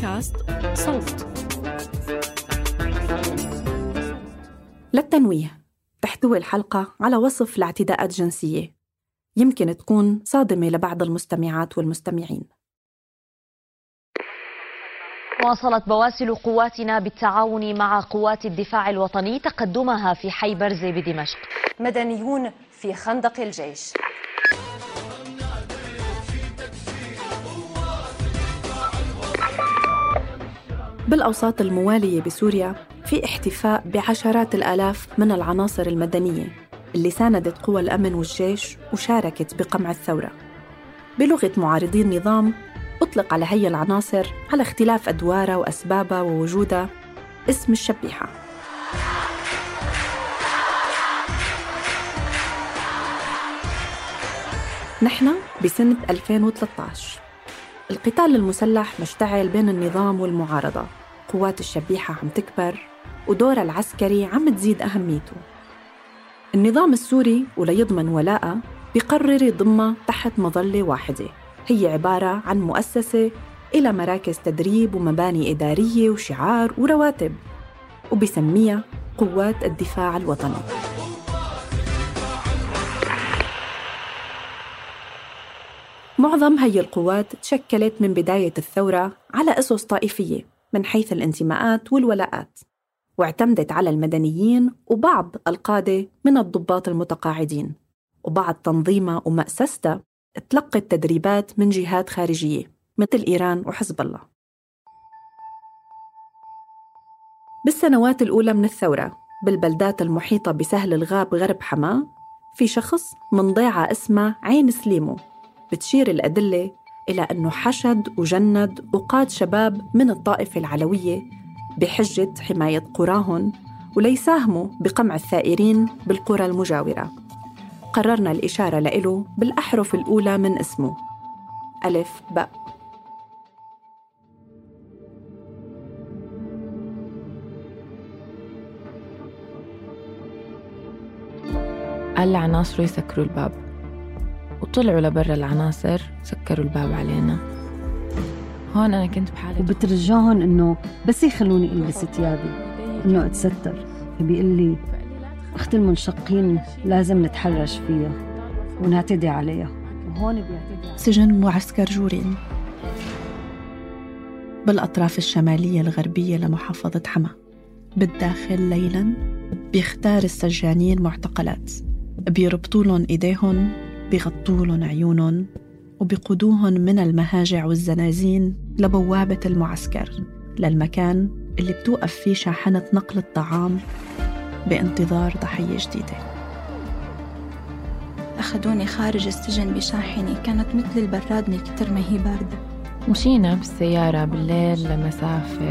بودكاست صوت. للتنويه تحتوي الحلقة على وصف لاعتداءات جنسية. يمكن تكون صادمة لبعض المستمعات والمستمعين. واصلت بواسل قواتنا بالتعاون مع قوات الدفاع الوطني تقدمها في حي برزة بدمشق. مدنيون في خندق الجيش. بالأوساط الموالية بسوريا في احتفاء بعشرات الآلاف من العناصر المدنية اللي ساندت قوى الأمن والجيش وشاركت بقمع الثورة. بلغة معارضي النظام أطلق على هي العناصر على اختلاف أدوارها وأسبابها ووجودها اسم الشبيحة. نحن بسنة 2013 القتال المسلح مشتعل بين النظام والمعارضة. قوات الشبيحة عم تكبر ودورها العسكري عم تزيد أهميته. النظام السوري وليضمن ولاءه بقرر يضمها تحت مظلة واحدة. هي عبارة عن مؤسسة إلى مراكز تدريب ومباني إدارية وشعار ورواتب وبسميها قوات الدفاع الوطني. معظم هي القوات تشكلت من بداية الثورة على أسس طائفية. من حيث الانتماءات والولاءات واعتمدت على المدنيين وبعض القادة من الضباط المتقاعدين وبعض تنظيمها ومأسستها تلقت تدريبات من جهات خارجية مثل إيران وحزب الله. بالسنوات الأولى من الثورة بالبلدات المحيطة بسهل الغاب غرب حماة في شخص من ضيعة اسمه عين سليمو بتشير الأدلة إلى أنه حشد وجند وقاد شباب من الطائفة العلوية بحجة حماية قراهم وليساهموا بقمع الثائرين بالقرى المجاورة. قررنا الإشارة له بالأحرف الأولى من اسمه. ألف باء. قال لعناصره يسكروا الباب. وطلعوا لبرا العناصر سكروا الباب علينا. هون أنا كنت بحالة وبترجاهم إنه بس يخلوني ألبس ثيابي إنه أتستر. فبيقول لي أخت المنشقين لازم نتحرش فيها ونعتدي عليها. وهون بيعتدي سجن معسكر جورين. بالأطراف الشمالية الغربية لمحافظة حما. بالداخل ليلا بيختار السجانين معتقلات. بيربطوا لهم إيديهم بيغطوا لهم عيونهم وبيقودوهم من المهاجع والزنازين لبوابة المعسكر للمكان اللي بتوقف فيه شاحنة نقل الطعام بانتظار ضحية جديدة. أخذوني خارج السجن بشاحنة كانت مثل البراد من كتر ما هي باردة. مشينا بالسيارة بالليل لمسافة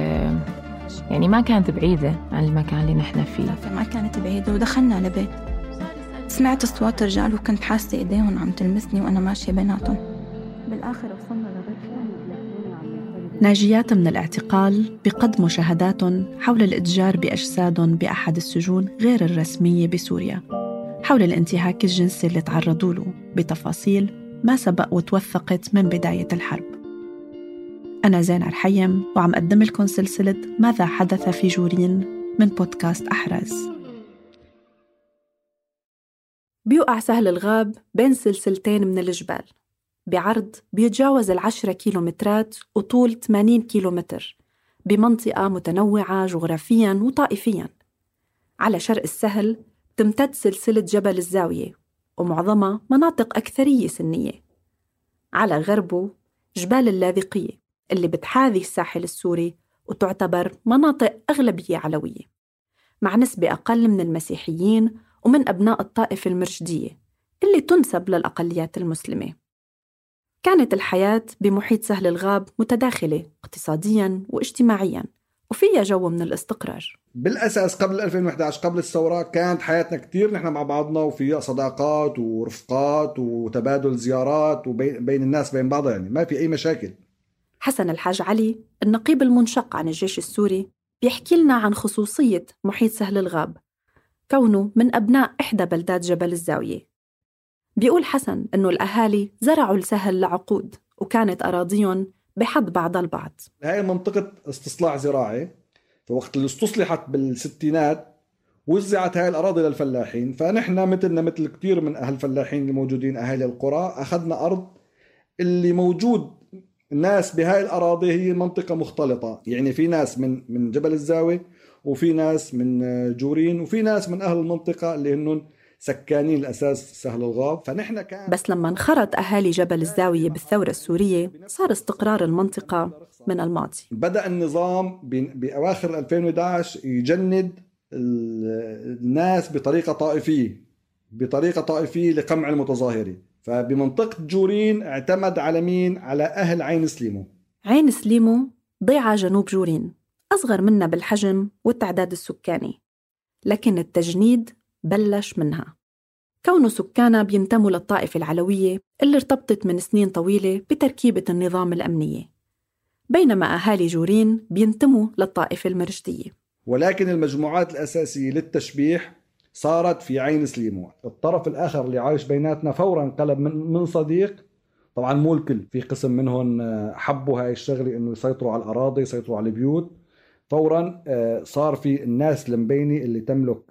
يعني ما كانت بعيدة عن المكان اللي نحن فيه. ما كانت بعيدة ودخلنا لبيت سمعت أصوات رجال وكنت حاسة إيديهم عم تلمسني وأنا ماشية بيناتهم. بالآخر وصلنا لبيت ناجيات من الاعتقال بقدموا شهاداتهم حول الإتجار بأجسادهم بأحد السجون غير الرسمية بسوريا. حول الانتهاك الجنسي اللي تعرضوا له بتفاصيل ما سبق وتوثقت من بداية الحرب. أنا زين الحيم وعم أقدم لكم سلسلة ماذا حدث في جورين من بودكاست أحراز. بيوقع سهل الغاب بين سلسلتين من الجبال. بعرض بيتجاوز العشرة كيلومترات وطول 80 كيلومتر بمنطقة متنوعة جغرافياً وطائفياً. على شرق السهل تمتد سلسلة جبل الزاوية ومعظمها مناطق أكثرية سنية. على غربه جبال اللاذقية اللي بتحاذي الساحل السوري وتعتبر مناطق أغلبية علوية. مع نسبة أقل من المسيحيين ومن أبناء الطائفة المرشدية اللي تنسب للأقليات المسلمة. كانت الحياة بمحيط سهل الغاب متداخلة اقتصادياً واجتماعياً وفيها جو من الاستقرار. بالأساس قبل 2011 قبل الثوره كانت حياتنا كثير نحن مع بعضنا وفيها صداقات ورفقات وتبادل زيارات وبين الناس بين بعضها يعني ما في أي مشاكل. حسن الحاج علي النقيب المنشق عن الجيش السوري بيحكي لنا عن خصوصية محيط سهل الغاب. كونه من أبناء إحدى بلدات جبل الزاوية. بيقول حسن إنه الأهالي زرعوا السهل لعقود وكانت أراضيهم بحد بعض البعض. هاي منطقة استصلاح زراعي فوقت اللي استصلحت بالستينات وزعت هاي الأراضي للفلاحين فنحن مثلنا مثل كثير من أهل الفلاحين الموجودين أهالي القرى أخذنا أرض اللي موجود الناس بهاي الأراضي هي منطقة مختلطة. يعني في ناس من من جبل الزاوية وفي ناس من جورين وفي ناس من أهل المنطقة اللي هنن سكانين الأساس سهل الغاب. فنحن كان بس لما انخرط أهالي جبل الزاوية بالثورة السورية صار استقرار المنطقة من الماضي. بدأ النظام بأواخر 2011 يجند الناس بطريقة طائفية بطريقة طائفية لقمع المتظاهرين. فبمنطقة جورين اعتمد على مين؟ على أهل عين سليمو. عين سليمو ضيعة جنوب جورين. أصغر منا بالحجم والتعداد السكاني. لكن التجنيد بلش منها. كون سكانها بينتموا للطائفة العلوية اللي ارتبطت من سنين طويلة بتركيبة النظام الأمنية بينما أهالي جورين بينتموا للطائفة المرشدية. ولكن المجموعات الأساسية للتشبيح صارت في عين سليمو. الطرف الآخر اللي عايش بيناتنا فورا انقلب من, من صديق. طبعا مو الكل في قسم منهم آه، حبوا هاي الشغلة إنه يسيطروا على الأراضي يسيطروا على البيوت. فورا آه، صار في الناس المبينة اللي تملك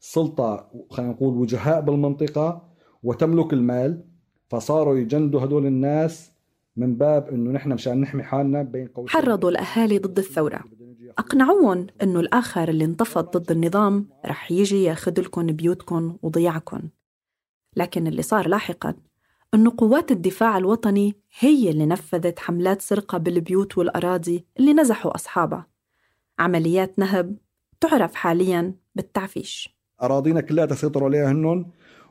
سلطة خلينا نقول وجهاء بالمنطقة وتملك المال. فصاروا يجندوا هدول الناس من باب إنه نحن مشان نحمي حالنا بين قوسين. حرضوا الأهالي ضد الثورة. أقنعوهم إنه الآخر اللي انتفض ضد النظام رح يجي ياخذ لكم بيوتكم وضيعكم لكن اللي صار لاحقا إنه قوات الدفاع الوطني هي اللي نفذت حملات سرقة بالبيوت والأراضي اللي نزحوا أصحابها. عمليات نهب تعرف حاليا بالتعفيش. أراضينا كلها سيطروا عليها هنن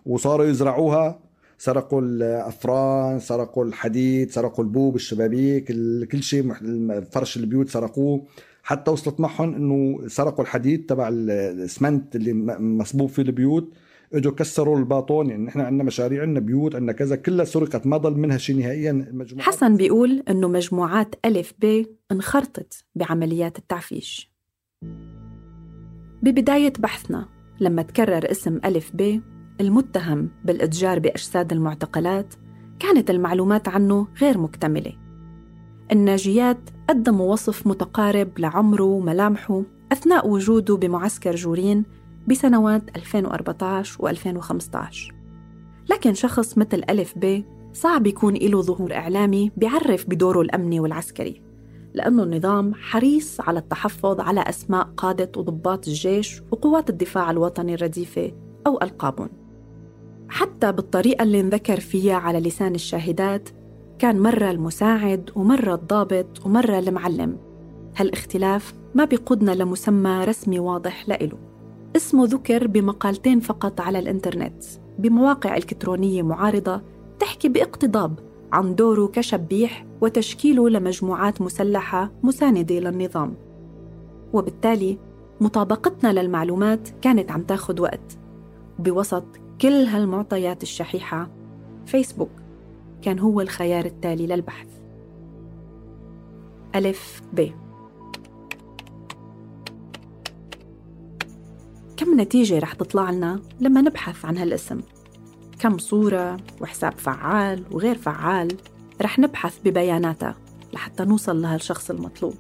وصاروا يزرعوها. سرقوا الأفران سرقوا الحديد سرقوا البوب الشبابيك كل شيء فرش البيوت سرقوه. حتى وصلت معهم إنه سرقوا الحديد تبع الاسمنت اللي مصبوب فيه البيوت. اجوا كسروا الباطون. يعني نحن عندنا مشاريع عندنا بيوت عندنا كذا. كلها سرقت ما ضل منها شيء نهائيا. المجموعات حسن بيقول إنه مجموعات ألف ب انخرطت بعمليات التعفيش. ببداية بحثنا لما تكرر اسم ألف ب المتهم بالإتجار بأجساد المعتقلات كانت المعلومات عنه غير مكتملة. الناجيات قدموا وصف متقارب لعمره وملامحه أثناء وجوده بمعسكر جورين بسنوات 2014 و2015 لكن شخص مثل ألف ب صعب يكون له ظهور إعلامي بيعرف بدوره الأمني والعسكري لأنه النظام حريص على التحفظ على أسماء قادة وضباط الجيش وقوات الدفاع الوطني الرديفة أو ألقابهم. حتى بالطريقة اللي انذكر فيها على لسان الشاهدات كان مرة المساعد ومرة الضابط ومرة المعلم. هالاختلاف ما بيقودنا لمسمى رسمي واضح لإله. اسمه ذكر بمقالتين فقط على الإنترنت بمواقع إلكترونية معارضة تحكي باقتضاب عن دوره كشبيح وتشكيله لمجموعات مسلحة مساندة للنظام. وبالتالي مطابقتنا للمعلومات كانت عم تاخد وقت. بوسط كل هالمعطيات الشحيحة فيسبوك كان هو الخيار التالي للبحث. ألف ب. كم نتيجة رح تطلع لنا لما نبحث عن هالاسم؟ كم صورة وحساب فعال وغير فعال رح نبحث ببياناتها لحتى نوصل لهالشخص المطلوب؟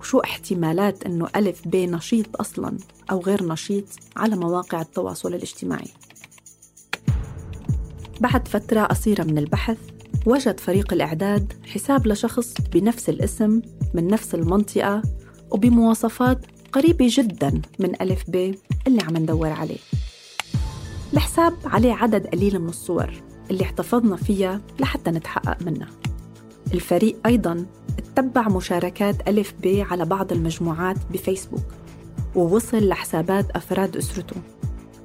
وشو احتمالات إنه ألف ب نشيط أصلا أو غير نشيط على مواقع التواصل الاجتماعي؟ بعد فترة قصيرة من البحث وجد فريق الإعداد حساب لشخص بنفس الاسم من نفس المنطقة وبمواصفات قريبة جدا من ألف ب اللي عم ندور عليه. الحساب عليه عدد قليل من الصور اللي احتفظنا فيها لحتى نتحقق منها. الفريق أيضاً اتبع مشاركات ألف ب على بعض المجموعات بفيسبوك ووصل لحسابات أفراد أسرته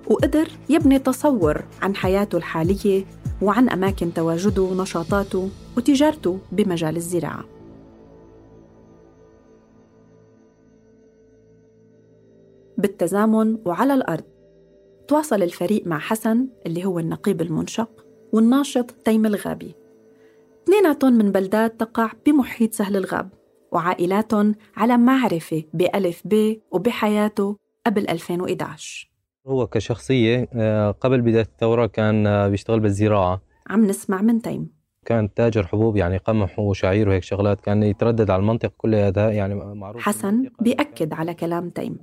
وقدر يبني تصور عن حياته الحالية وعن أماكن تواجده ونشاطاته وتجارته بمجال الزراعة. بالتزامن وعلى الأرض. تواصل الفريق مع حسن اللي هو النقيب المنشق والناشط تيم الغابي. اثنيناتهم من بلدات تقع بمحيط سهل الغاب وعائلاتهم على معرفة بألف ب وبحياته قبل 2011 هو كشخصية آه، قبل بداية الثورة كان آه، بيشتغل بالزراعة. عم نسمع من تيم. كان تاجر حبوب يعني قمح وشعير وهيك شغلات كان يتردد على المنطقة كلها يعني معروف حسن بيأكد على كلام تيم.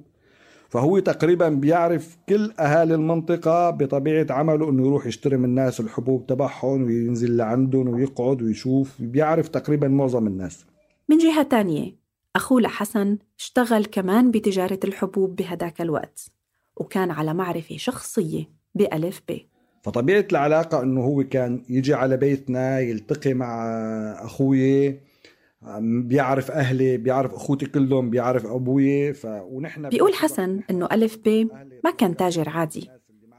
فهو تقريبا بيعرف كل أهالي المنطقة بطبيعة عمله إنه يروح يشتري من الناس الحبوب تبعهم وينزل لعندهم ويقعد ويشوف. بيعرف تقريبا معظم الناس. من جهة تانية أخوه لحسن اشتغل كمان بتجارة الحبوب بهداك الوقت وكان على معرفة شخصية بألف ب. فطبيعة العلاقة إنه هو كان يجي على بيتنا يلتقي مع أخوي بيعرف أهلي بيعرف أخوتي كلهم بيعرف أبوي ف... ونحن بيقول حسن إنه ألف ب ما كان تاجر عادي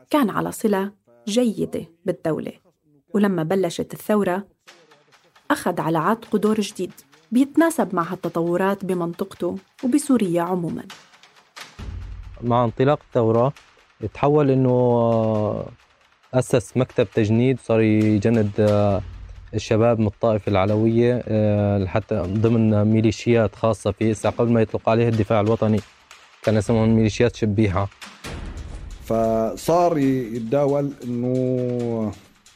كان على صلة جيدة بالدولة. ولما بلشت الثورة أخذ على عاتقه دور جديد بيتناسب مع هالتطورات بمنطقته وبسوريا عموما. مع انطلاق الثورة تحول إنه أسس مكتب تجنيد صار يجند الشباب من الطائفة العلوية آه، لحتى ضمن ميليشيات خاصة فيه قبل ما يطلق عليها الدفاع الوطني كان اسمهم ميليشيات شبيحة. فصار يتداول إنه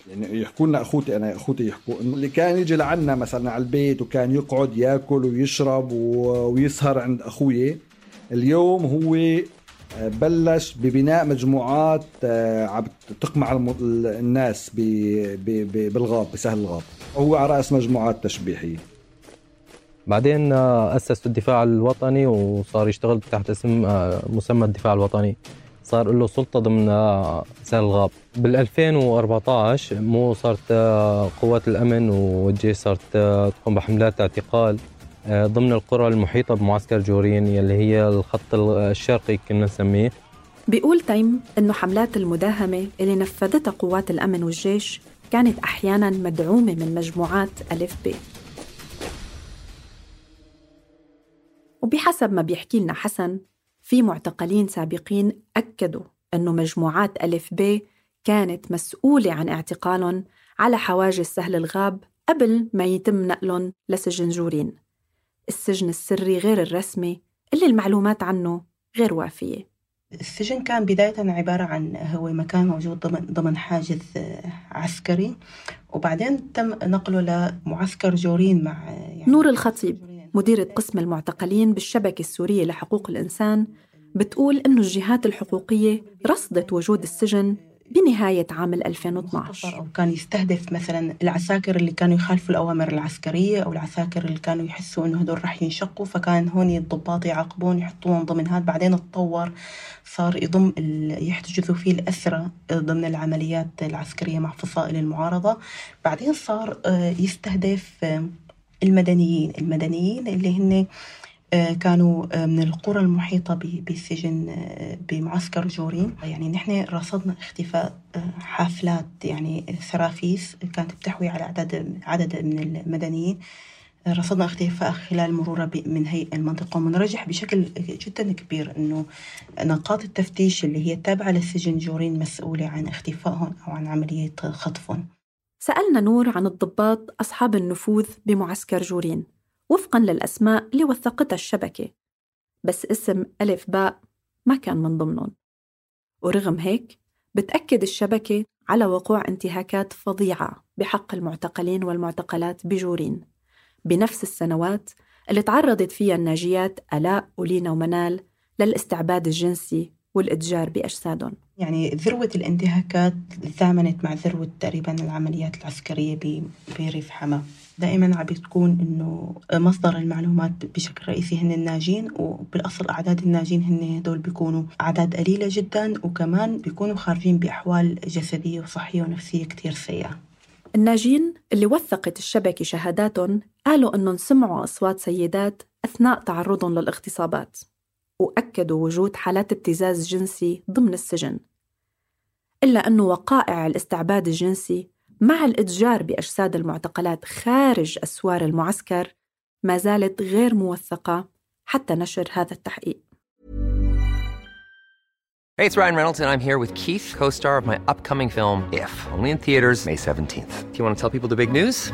يعني يحكوا لنا أخوتي أنا أخوتي يحكوا إنه اللي كان يجي لعنا مثلا على البيت وكان يقعد يأكل ويشرب ويسهر عند أخوي اليوم هو بلش ببناء مجموعات آه، عم تقمع الناس بالغاب بسهل الغاب. هو على رأس مجموعات تشبيحية. بعدين آه، أسس الدفاع الوطني وصار يشتغل تحت اسم آه، مسمى الدفاع الوطني. صار له سلطة ضمن سهل الغاب. بال 2014 مو صارت قوات الأمن والجيش صارت تقوم بحملات اعتقال. ضمن القرى المحيطة بمعسكر جورين يلي هي الخط الشرقي كنا نسميه. بيقول تيم إنه حملات المداهمة اللي نفذتها قوات الأمن والجيش كانت أحيانا مدعومة من مجموعات ألف ب وبحسب ما بيحكي لنا حسن في معتقلين سابقين أكدوا أنه مجموعات ألف ب كانت مسؤولة عن اعتقالهم على حواجز سهل الغاب قبل ما يتم نقلهم لسجن جورين. السجن السري غير الرسمي اللي المعلومات عنه غير وافية. السجن كان بداية عبارة عن هو مكان موجود ضمن ضمن حاجز عسكري. وبعدين تم نقله لمعسكر جورين مع يعني نور الخطيب مديرة قسم المعتقلين بالشبكة السورية لحقوق الإنسان بتقول إنه الجهات الحقوقية رصدت وجود السجن بنهاية عام 2012 أو كان يستهدف مثلا العساكر اللي كانوا يخالفوا الأوامر العسكرية أو العساكر اللي كانوا يحسوا إنه هدول رح ينشقوا فكان هون الضباط يعاقبون يحطوهم ضمن هذا بعدين تطور صار يضم يحتجزوا فيه الأسرى ضمن العمليات العسكرية مع فصائل المعارضة. بعدين صار آه، يستهدف المدنيين. المدنيين اللي هن كانوا آه، من القرى المحيطة بالسجن آه، بمعسكر جورين يعني نحن رصدنا اختفاء حافلات يعني ثرافيس كانت بتحوي على عدد عدد من المدنيين. رصدنا اختفاء خلال مروره من هي المنطقة ومنرجح بشكل جدا كبير أنه نقاط التفتيش اللي هي التابعة للسجن جورين مسؤولة عن اختفائهم أو عن عملية خطفهم. سألنا نور عن الضباط أصحاب النفوذ بمعسكر جورين. وفقا للأسماء اللي وثقتها الشبكة بس اسم ألف باء ما كان من ضمنهم. ورغم هيك بتأكد الشبكة على وقوع انتهاكات فظيعة بحق المعتقلين والمعتقلات بجورين. بنفس السنوات اللي تعرضت فيها الناجيات ألاء ولينا ومنال للاستعباد الجنسي والإتجار بأجسادهم. يعني ذروة الانتهاكات ثامنت مع ذروة تقريبا العمليات العسكرية بريف حما دائما عم بتكون إنه مصدر المعلومات بشكل رئيسي هن الناجين وبالأصل أعداد الناجين هن هدول بيكونوا أعداد قليلة جدا وكمان بيكونوا خارجين بأحوال جسدية وصحية ونفسية كتير سيئة. الناجين اللي وثقت الشبكة شهاداتهم قالوا أنهم سمعوا أصوات سيدات أثناء تعرضهم للاغتصابات. وأكدوا وجود حالات ابتزاز جنسي ضمن السجن إلا أن وقائع الاستعباد الجنسي مع الإتجار بأجساد المعتقلات خارج أسوار المعسكر ما زالت غير موثقة حتى نشر هذا التحقيق Hey, it's Ryan Reynolds, and I'm here with Keith, co star of my upcoming film, If, only in theaters, May 17th. Do you want to tell people the big news?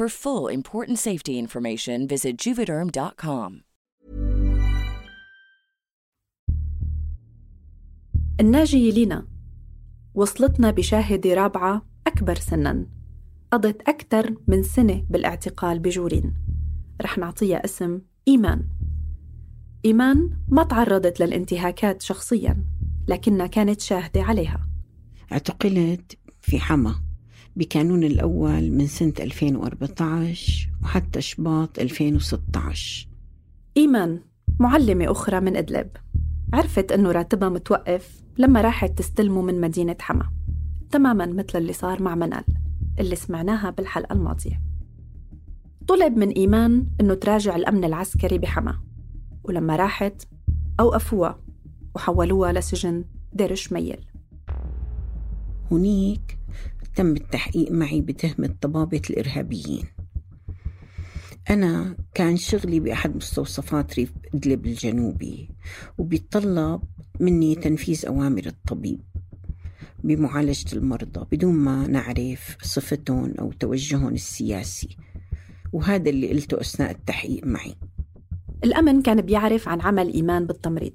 For full important safety information, visit juvederm.com. الناجية لينا. وصلتنا بشاهدة رابعة أكبر سنا. قضت أكثر من سنة بالاعتقال بجورين رح نعطيها اسم إيمان. إيمان ما تعرضت للانتهاكات شخصيا لكنها كانت شاهدة عليها. اعتقلت في حما. بكانون الأول من سنة 2014 وحتى شباط 2016 إيمان معلمة أخرى من إدلب. عرفت أنه راتبها متوقف لما راحت تستلمه من مدينة حما. تماما مثل اللي صار مع منال اللي سمعناها بالحلقة الماضية. طلب من إيمان أنه تراجع الأمن العسكري بحما. ولما راحت أوقفوها وحولوها لسجن دير شميل هنيك تم التحقيق معي بتهمة طبابة الإرهابيين. أنا كان شغلي بأحد مستوصفات ريف إدلب الجنوبي وبيتطلب مني تنفيذ أوامر الطبيب بمعالجة المرضى بدون ما نعرف صفتهم أو توجههم السياسي وهذا اللي قلته أثناء التحقيق معي. الأمن كان بيعرف عن عمل إيمان بالتمريض.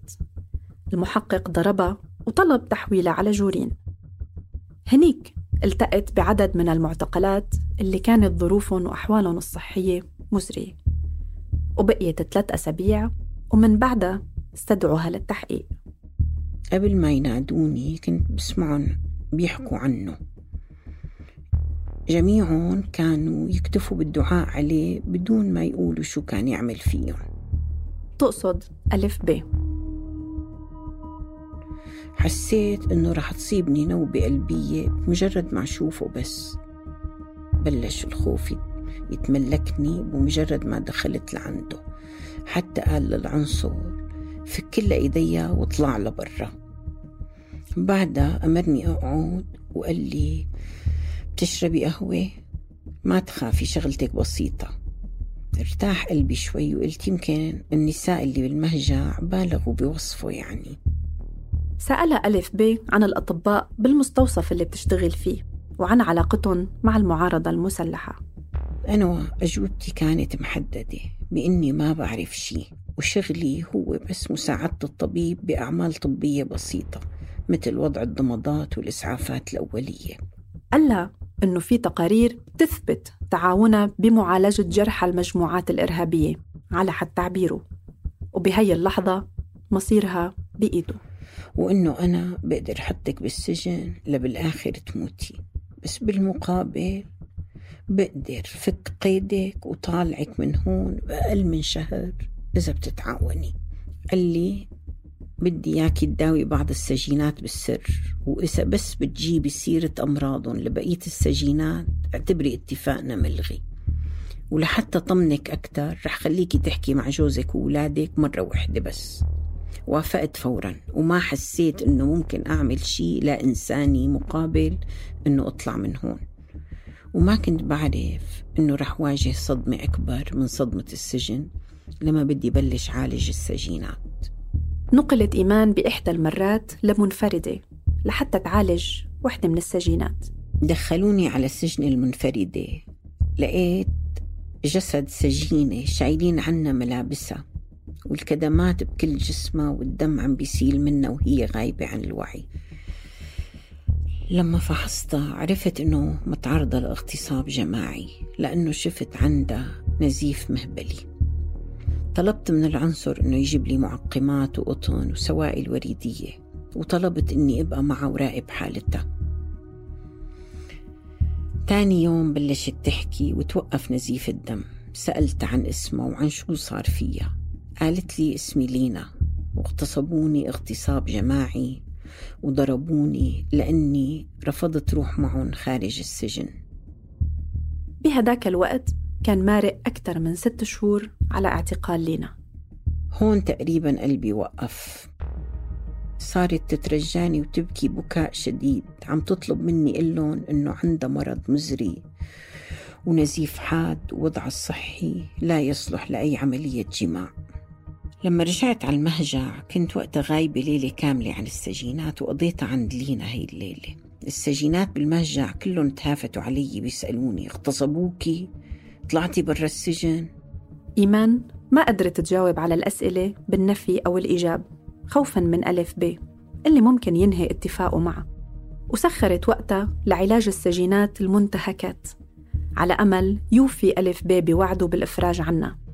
المحقق ضربها وطلب تحويلها على جورين. هنيك التقت بعدد من المعتقلات اللي كانت ظروفهم وأحوالهم الصحية مزرية وبقيت ثلاث أسابيع ومن بعدها استدعوها للتحقيق. قبل ما ينادوني كنت بسمعهم بيحكوا عنه. جميعهم كانوا يكتفوا بالدعاء عليه بدون ما يقولوا شو كان يعمل فيهم. تقصد ألف ب. حسيت إنه رح تصيبني نوبة قلبية بمجرد ما أشوفه بس. بلش الخوف يتملكني بمجرد ما دخلت لعنده. حتى قال للعنصر فك إيديا واطلع لبرا. بعدها أمرني أقعد وقال لي بتشربي قهوة؟ ما تخافي شغلتك بسيطة. ارتاح قلبي شوي وقلت يمكن النساء اللي بالمهجع بالغوا بوصفه يعني. سألها ألف ب عن الأطباء بالمستوصف اللي بتشتغل فيه وعن علاقتهم مع المعارضة المسلحة. أنا أجوبتي كانت محددة بإني ما بعرف شيء وشغلي هو بس مساعدة الطبيب بأعمال طبية بسيطة مثل وضع الضمادات والإسعافات الأولية. قال إنه في تقارير تثبت تعاونها بمعالجة جرحى المجموعات الإرهابية على حد تعبيره وبهي اللحظة مصيرها بإيده. وإنه أنا بقدر حطك بالسجن لبالآخر تموتي. بس بالمقابل بقدر فك قيدك وطالعك من هون بأقل من شهر إذا بتتعاوني. قال لي بدي إياكي تداوي بعض السجينات بالسر وإذا بس بتجيبي سيرة أمراضهم لبقية السجينات اعتبري اتفاقنا ملغي. ولحتى طمنك أكتر رح خليكي تحكي مع جوزك وولادك مرة واحدة بس. وافقت فورا. وما حسيت إنه ممكن أعمل شيء لا انساني مقابل إنه أطلع من هون. وما كنت بعرف إنه رح واجه صدمة أكبر من صدمة السجن لما بدي بلش عالج السجينات. نقلت إيمان بإحدى المرات لمنفردة لحتى تعالج وحدة من السجينات. دخلوني على السجن المنفردة. لقيت جسد سجينة شايلين عنا ملابسها. والكدمات بكل جسمها والدم عم بيسيل منها وهي غايبة عن الوعي. لما فحصتها عرفت إنه متعرضة لاغتصاب جماعي لأنه شفت عندها نزيف مهبلي. طلبت من العنصر إنه يجيب لي معقمات وقطن وسوائل وريدية وطلبت إني أبقى معها وراقب حالتها تاني يوم بلشت تحكي وتوقف نزيف الدم. سألت عن اسمها وعن شو صار فيها. قالت لي اسمي لينا واغتصبوني اغتصاب جماعي وضربوني لأني رفضت روح معهم خارج السجن. بهداك الوقت كان مارق أكثر من ست شهور على اعتقال لينا. هون تقريبا قلبي وقف. صارت تترجاني وتبكي بكاء شديد. عم تطلب مني قلن إنه عندها مرض مزري ونزيف حاد ووضعها الصحي لا يصلح لأي عملية جماع. لما رجعت على المهجع كنت وقتها غايبة ليلة كاملة عن السجينات وقضيتها عند لينا هي الليلة. السجينات بالمهجع كلهم تهافتوا علي بيسألوني اغتصبوكي؟ طلعتي برا السجن؟ إيمان ما قدرت تجاوب على الأسئلة بالنفي أو الإيجاب خوفا من ألف ب اللي ممكن ينهي اتفاقه معه. وسخرت وقتها لعلاج السجينات المنتهكات. على أمل يوفي ألف ب بوعده بالإفراج عنها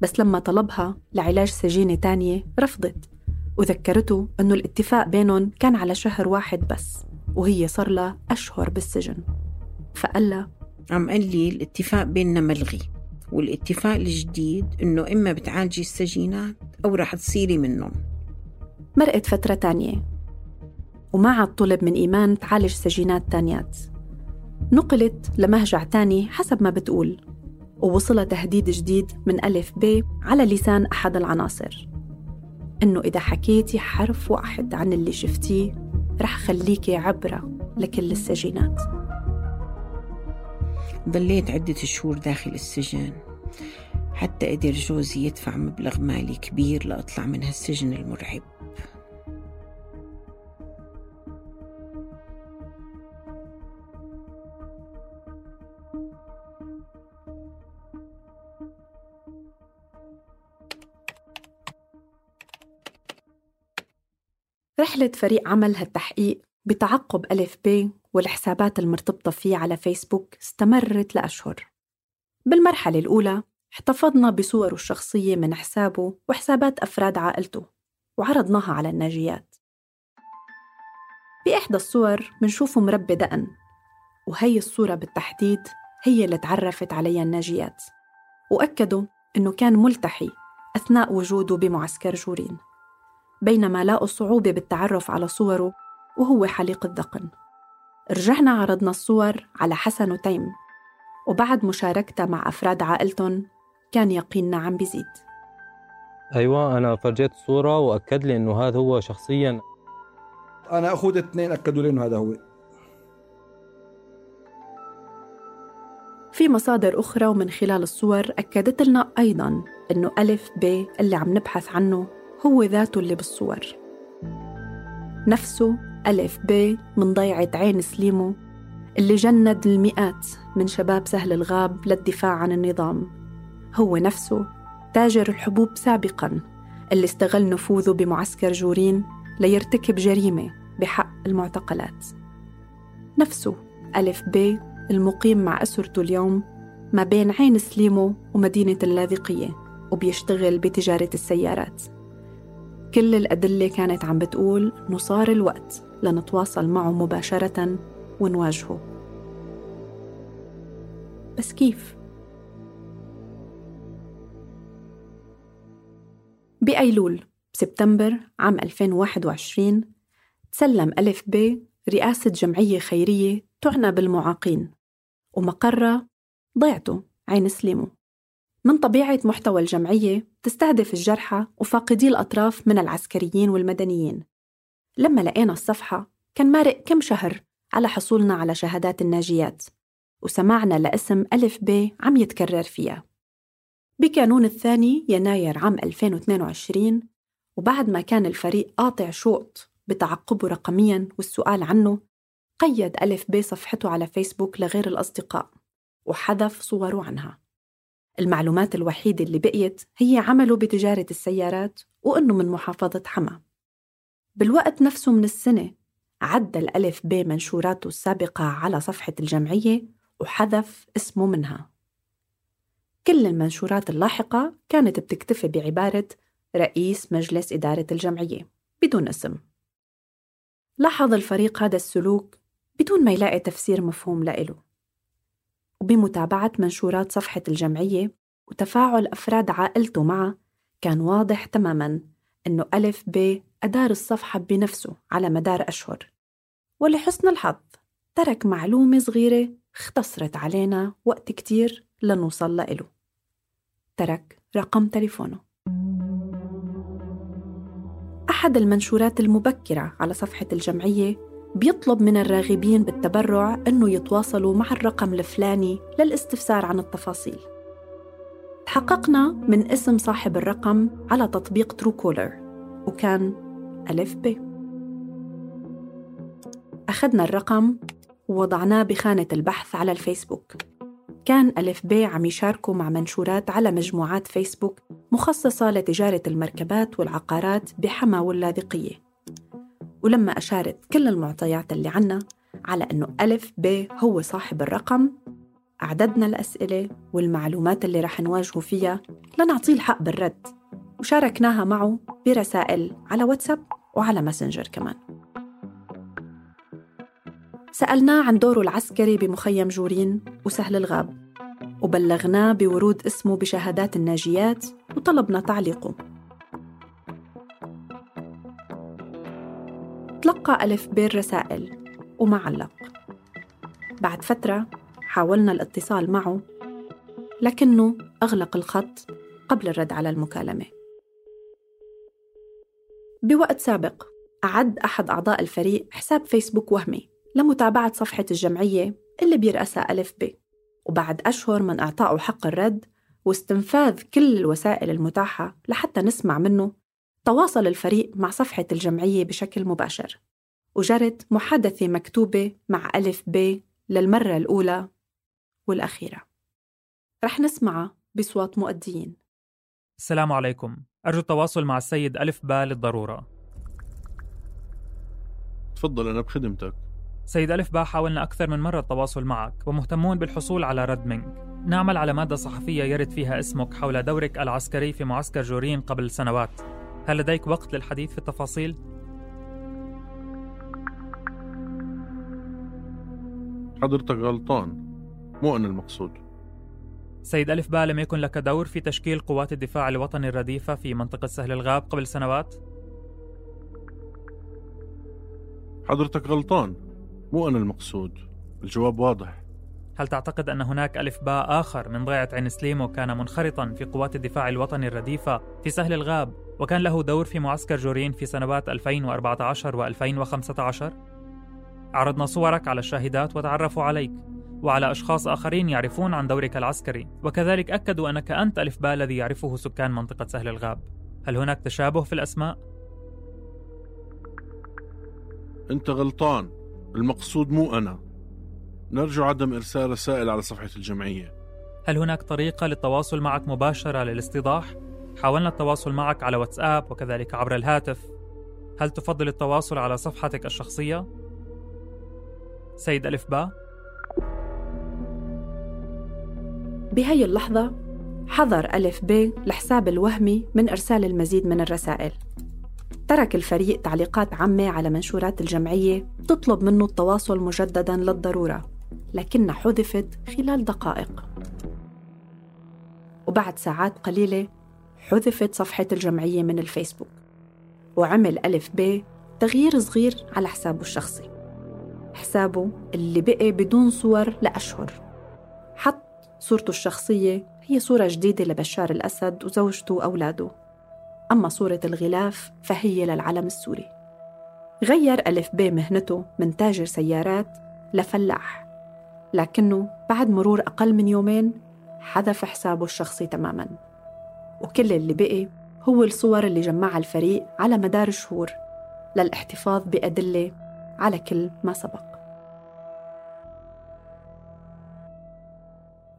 بس لما طلبها لعلاج سجينة تانية رفضت وذكرته أنه الاتفاق بينهم كان على شهر واحد بس وهي صار لها أشهر بالسجن. فقال لها عم قال لي الاتفاق بيننا ملغي والاتفاق الجديد إنه إما بتعالجي السجينات أو رح تصيري منهم. مرقت فترة تانية وما عاد طلب من إيمان تعالج سجينات تانيات. نقلت لمهجع تاني حسب ما بتقول. ووصل تهديد جديد من ألف ب على لسان أحد العناصر. إنه إذا حكيتي حرف واحد عن اللي شفتيه رح خليكي عبرة لكل السجينات. ضليت عدة شهور داخل السجن. حتى قدر جوزي يدفع مبلغ مالي كبير لأطلع من هالسجن المرعب. رحلة فريق عمل هالتحقيق بتعقب ألف ب والحسابات المرتبطة فيه على فيسبوك استمرت لأشهر. بالمرحلة الأولى احتفظنا بصوره الشخصية من حسابه وحسابات أفراد عائلته وعرضناها على الناجيات. بإحدى الصور منشوفه مربي دقن وهي الصورة بالتحديد هي اللي تعرفت عليها الناجيات. وأكدوا إنه كان ملتحي أثناء وجوده بمعسكر جورين. بينما لاقوا صعوبة بالتعرف على صوره وهو حليق الذقن رجعنا عرضنا الصور على حسن وتيم. وبعد مشاركتها مع أفراد عائلتهم كان يقيننا عم بيزيد. أيوه أنا فرجيت الصورة وأكد لي إنه هذا هو شخصيا. أنا اخوت اثنين أكدوا لي إنه هذا هو. في مصادر أخرى ومن خلال الصور أكدت لنا أيضا أنه ألف ب اللي عم نبحث عنه هو ذاته اللي بالصور. نفسه ألف ب من ضيعة عين سليمو اللي جند المئات من شباب سهل الغاب للدفاع عن النظام. هو نفسه تاجر الحبوب سابقا اللي استغل نفوذه بمعسكر جورين ليرتكب جريمة بحق المعتقلات. نفسه ألف ب المقيم مع أسرته اليوم ما بين عين سليمو ومدينة اللاذقية وبيشتغل بتجارة السيارات. كل الأدلة كانت عم بتقول إنه صار الوقت لنتواصل معه مباشرة ونواجهه بس كيف؟ بأيلول بسبتمبر عام 2021 تسلم ألف ب رئاسة جمعية خيرية تعنى بالمعاقين ومقرها ضيعته عين سليمو من طبيعة محتوى الجمعية تستهدف الجرحى وفاقدي الأطراف من العسكريين والمدنيين. لما لقينا الصفحة كان مارق كم شهر على حصولنا على شهادات الناجيات وسمعنا لاسم ألف ب عم يتكرر فيها. بكانون الثاني يناير عام 2022 وبعد ما كان الفريق قاطع شوط بتعقبه رقميا والسؤال عنه قيد ألف ب صفحته على فيسبوك لغير الأصدقاء وحذف صوره عنها. المعلومات الوحيدة اللي بقيت هي عمله بتجارة السيارات وإنه من محافظة حما. بالوقت نفسه من السنة عدل ألف ب منشوراته السابقة على صفحة الجمعية وحذف اسمه منها. كل المنشورات اللاحقة كانت بتكتفي بعبارة رئيس مجلس إدارة الجمعية بدون اسم. لاحظ الفريق هذا السلوك بدون ما يلاقي تفسير مفهوم لإله. وبمتابعة منشورات صفحة الجمعية وتفاعل أفراد عائلته معه كان واضح تماماً أنه ألف ب أدار الصفحة بنفسه على مدار أشهر. ولحسن الحظ ترك معلومة صغيرة اختصرت علينا وقت كتير لنوصل لإله. ترك رقم تليفونه. أحد المنشورات المبكرة على صفحة الجمعية بيطلب من الراغبين بالتبرع أنه يتواصلوا مع الرقم الفلاني للاستفسار عن التفاصيل. تحققنا من اسم صاحب الرقم على تطبيق ترو كولر وكان ألف ب. أخذنا الرقم ووضعناه بخانة البحث على الفيسبوك. كان ألف ب عم يشاركوا مع منشورات على مجموعات فيسبوك مخصصة لتجارة المركبات والعقارات بحما واللاذقية ولما أشارت كل المعطيات اللي عنا على أنه ألف ب هو صاحب الرقم أعددنا الأسئلة والمعلومات اللي رح نواجهه فيها لنعطيه الحق بالرد وشاركناها معه برسائل على واتساب وعلى ماسنجر كمان. سألناه عن دوره العسكري بمخيم جورين وسهل الغاب وبلغناه بورود اسمه بشهادات الناجيات وطلبنا تعليقه. تلقى ألف بير رسائل وما علق بعد فترة حاولنا الاتصال معه لكنه أغلق الخط قبل الرد على المكالمة. بوقت سابق أعد أحد أعضاء الفريق حساب فيسبوك وهمي لمتابعة صفحة الجمعية اللي بيرأسها ألف ب. وبعد أشهر من إعطائه حق الرد واستنفاذ كل الوسائل المتاحة لحتى نسمع منه تواصل الفريق مع صفحة الجمعية بشكل مباشر وجرت محادثة مكتوبة مع ألف ب للمرة الأولى والأخيرة. رح نسمعها بصوت مؤديين. السلام عليكم. أرجو التواصل مع السيد ألف با للضرورة. تفضل أنا بخدمتك. سيد ألف با حاولنا أكثر من مرة التواصل معك ومهتمون بالحصول على رد منك. نعمل على مادة صحفية يرد فيها اسمك حول دورك العسكري في معسكر جورين قبل سنوات. هل لديك وقت للحديث في التفاصيل؟ حضرتك غلطان. مو أنا المقصود. سيد ألف با لم يكن لك دور في تشكيل قوات الدفاع الوطني الرديفة في منطقة سهل الغاب قبل سنوات؟ حضرتك غلطان. مو أنا المقصود. الجواب واضح. هل تعتقد أن هناك ألف باء آخر من ضيعة عين سليمو كان منخرطا في قوات الدفاع الوطني الرديفة في سهل الغاب؟ وكان له دور في معسكر جورين في سنوات 2014 و 2015؟ عرضنا صورك على الشاهدات وتعرفوا عليك وعلى أشخاص آخرين يعرفون عن دورك العسكري وكذلك أكدوا أنك أنت ألف باء الذي يعرفه سكان منطقة سهل الغاب هل هناك تشابه في الأسماء؟ أنت غلطان المقصود مو أنا نرجو عدم إرسال رسائل على صفحة الجمعية هل هناك طريقة للتواصل معك مباشرة للاستيضاح؟ حاولنا التواصل معك على واتساب وكذلك عبر الهاتف. هل تفضل التواصل على صفحتك الشخصية؟ سيد ألف با بهي اللحظة حظر ألف ب الحساب الوهمي من إرسال المزيد من الرسائل. ترك الفريق تعليقات عامة على منشورات الجمعية تطلب منه التواصل مجددا للضرورة لكنها حذفت خلال دقائق. وبعد ساعات قليلة حذفت صفحة الجمعية من الفيسبوك وعمل ألف ب تغيير صغير على حسابه الشخصي. حسابه اللي بقي بدون صور لأشهر. حط صورته الشخصية هي صورة جديدة لبشار الأسد وزوجته وأولاده. أما صورة الغلاف فهي للعلم السوري. غير ألف ب مهنته من تاجر سيارات لفلاح. لكنه بعد مرور أقل من يومين حذف حسابه الشخصي تماما. وكل اللي بقي هو الصور اللي جمعها الفريق على مدار شهور للاحتفاظ بأدلة على كل ما سبق.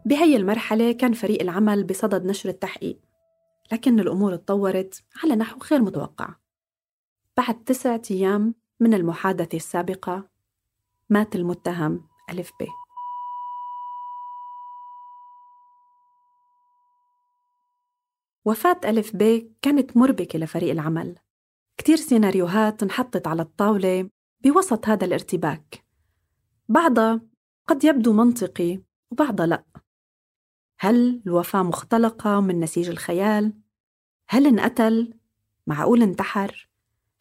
بهي المرحلة كان فريق العمل بصدد نشر التحقيق لكن الأمور تطورت على نحو غير متوقع. بعد تسعة أيام من المحادثة السابقة مات المتهم ألف ب وفاة ألف ب كانت مربكة لفريق العمل كتير سيناريوهات انحطت على الطاولة بوسط هذا الارتباك بعضها قد يبدو منطقي وبعضها لأ هل الوفاة مختلقة من نسيج الخيال؟ هل انقتل؟ معقول انتحر؟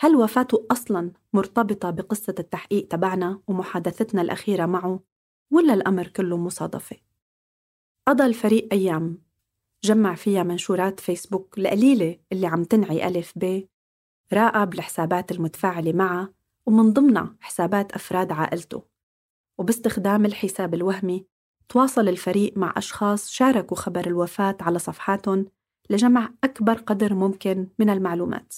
هل وفاته أصلاً مرتبطة بقصة التحقيق تبعنا ومحادثتنا الأخيرة معه؟ ولا الأمر كله مصادفة؟ قضى الفريق أيام جمع فيها منشورات فيسبوك القليلة اللي عم تنعي ألف ب راقب الحسابات المتفاعلة معها ومن ضمنها حسابات أفراد عائلته. وباستخدام الحساب الوهمي تواصل الفريق مع أشخاص شاركوا خبر الوفاة على صفحاتهم لجمع أكبر قدر ممكن من المعلومات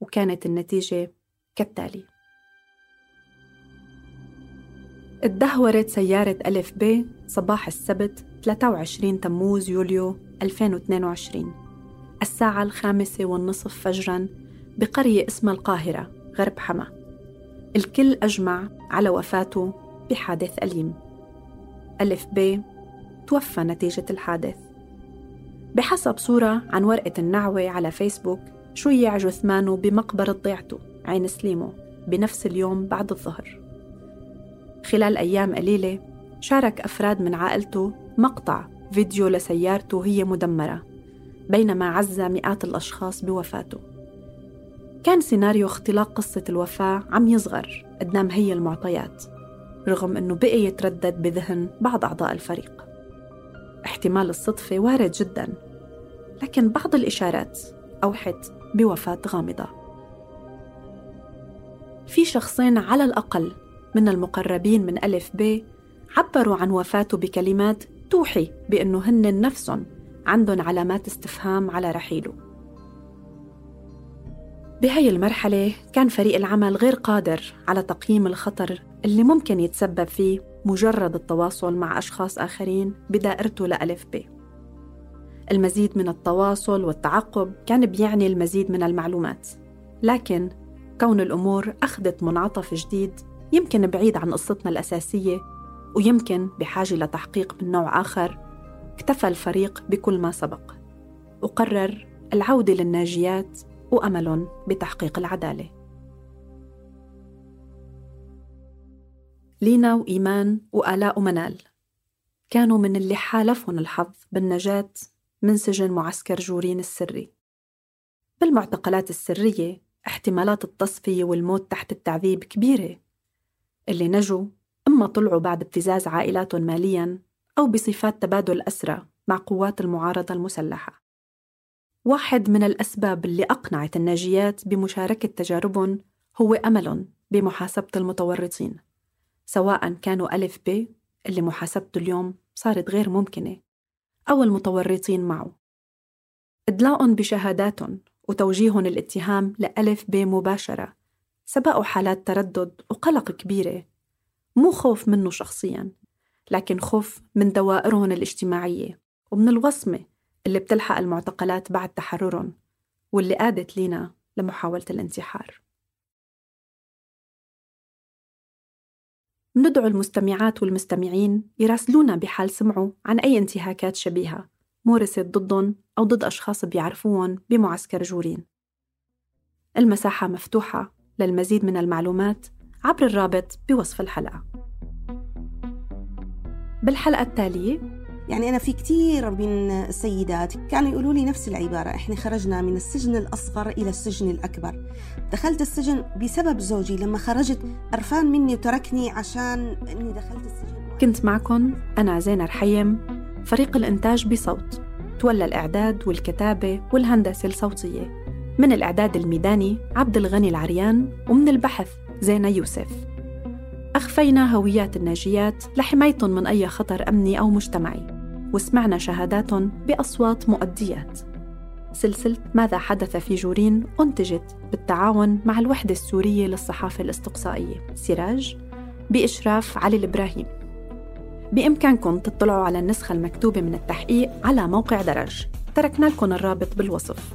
وكانت النتيجة كالتالي. اتدهورت سيارة ألف ب صباح السبت 23 تموز يوليو 2022 الساعة الخامسة والنصف فجراً بقرية اسمها القاهرة غرب حما. الكل أجمع على وفاته بحادث أليم. ألف ب توفى نتيجة الحادث. بحسب صورة عن ورقة النعوة على فيسبوك شيع جثمانه بمقبرة ضيعته عين سليمو بنفس اليوم بعد الظهر. خلال أيام قليلة شارك أفراد من عائلته مقطع فيديو لسيارته هي مدمرة بينما عزى مئات الأشخاص بوفاته. كان سيناريو اختلاق قصة الوفاة عم يصغر قدام هي المعطيات رغم أنه بقي يتردد بذهن بعض أعضاء الفريق. احتمال الصدفة وارد جدا لكن بعض الإشارات أوحت بوفاة غامضة. في شخصين على الأقل من المقربين من ألف ب عبروا عن وفاته بكلمات توحي بأنه هن نفسهم عندهم علامات استفهام على رحيله. بهي المرحلة كان فريق العمل غير قادر على تقييم الخطر اللي ممكن يتسبب فيه مجرد التواصل مع أشخاص آخرين بدائرته لألف ب. المزيد من التواصل والتعقب كان بيعني المزيد من المعلومات لكن كون الأمور أخذت منعطف جديد يمكن بعيد عن قصتنا الأساسية ويمكن بحاجة لتحقيق من نوع آخر اكتفى الفريق بكل ما سبق وقرر العودة للناجيات وأمل بتحقيق العدالة. لينا وإيمان وآلاء ومنال. كانوا من اللي حالفهم الحظ بالنجاة من سجن معسكر جورين السري. بالمعتقلات السرية احتمالات التصفية والموت تحت التعذيب كبيرة. اللي نجوا إما طلعوا بعد ابتزاز عائلاتهم مالياً أو بصفات تبادل أسرى مع قوات المعارضة المسلحة. واحد من الأسباب اللي أقنعت الناجيات بمشاركة تجاربهم هو أمل بمحاسبة المتورطين سواء كانوا ألف ب اللي محاسبته اليوم صارت غير ممكنة أو المتورطين معه. إدلاء بشهاداتهم وتوجيههم الاتهام لألف ب مباشرة سبقوا حالات تردد وقلق كبيرة. مو خوف منه شخصيا لكن خوف من دوائرهم الاجتماعية ومن الوصمة اللي بتلحق المعتقلات بعد تحررهم واللي آدت لينا لمحاولة الانتحار. مندعو المستمعات والمستمعين يراسلونا بحال سمعوا عن أي انتهاكات شبيهة مورست ضدهم أو ضد أشخاص بيعرفوهم بمعسكر جورين. المساحة مفتوحة للمزيد من المعلومات عبر الرابط بوصف الحلقة. بالحلقة التالية يعني أنا في كثير من السيدات كانوا يقولوا لي نفس العبارة إحنا خرجنا من السجن الأصغر إلى السجن الأكبر. دخلت السجن بسبب زوجي لما خرجت قرفان مني وتركني عشان إني دخلت السجن. كنت معكم أنا زينة رحيم فريق الإنتاج بصوت تولى الإعداد والكتابة والهندسة الصوتية. من الإعداد الميداني عبد الغني العريان ومن البحث زينة يوسف. أخفينا هويات الناجيات لحمايتهم من أي خطر أمني أو مجتمعي وسمعنا شهاداتهم بأصوات مؤديات. سلسلة ماذا حدث في جورين أنتجت بالتعاون مع الوحدة السورية للصحافة الأستقصائية. سراج بإشراف علي الإبراهيم. بإمكانكم تطلعوا على النسخة المكتوبة من التحقيق على موقع درج تركنا لكم الرابط بالوصف.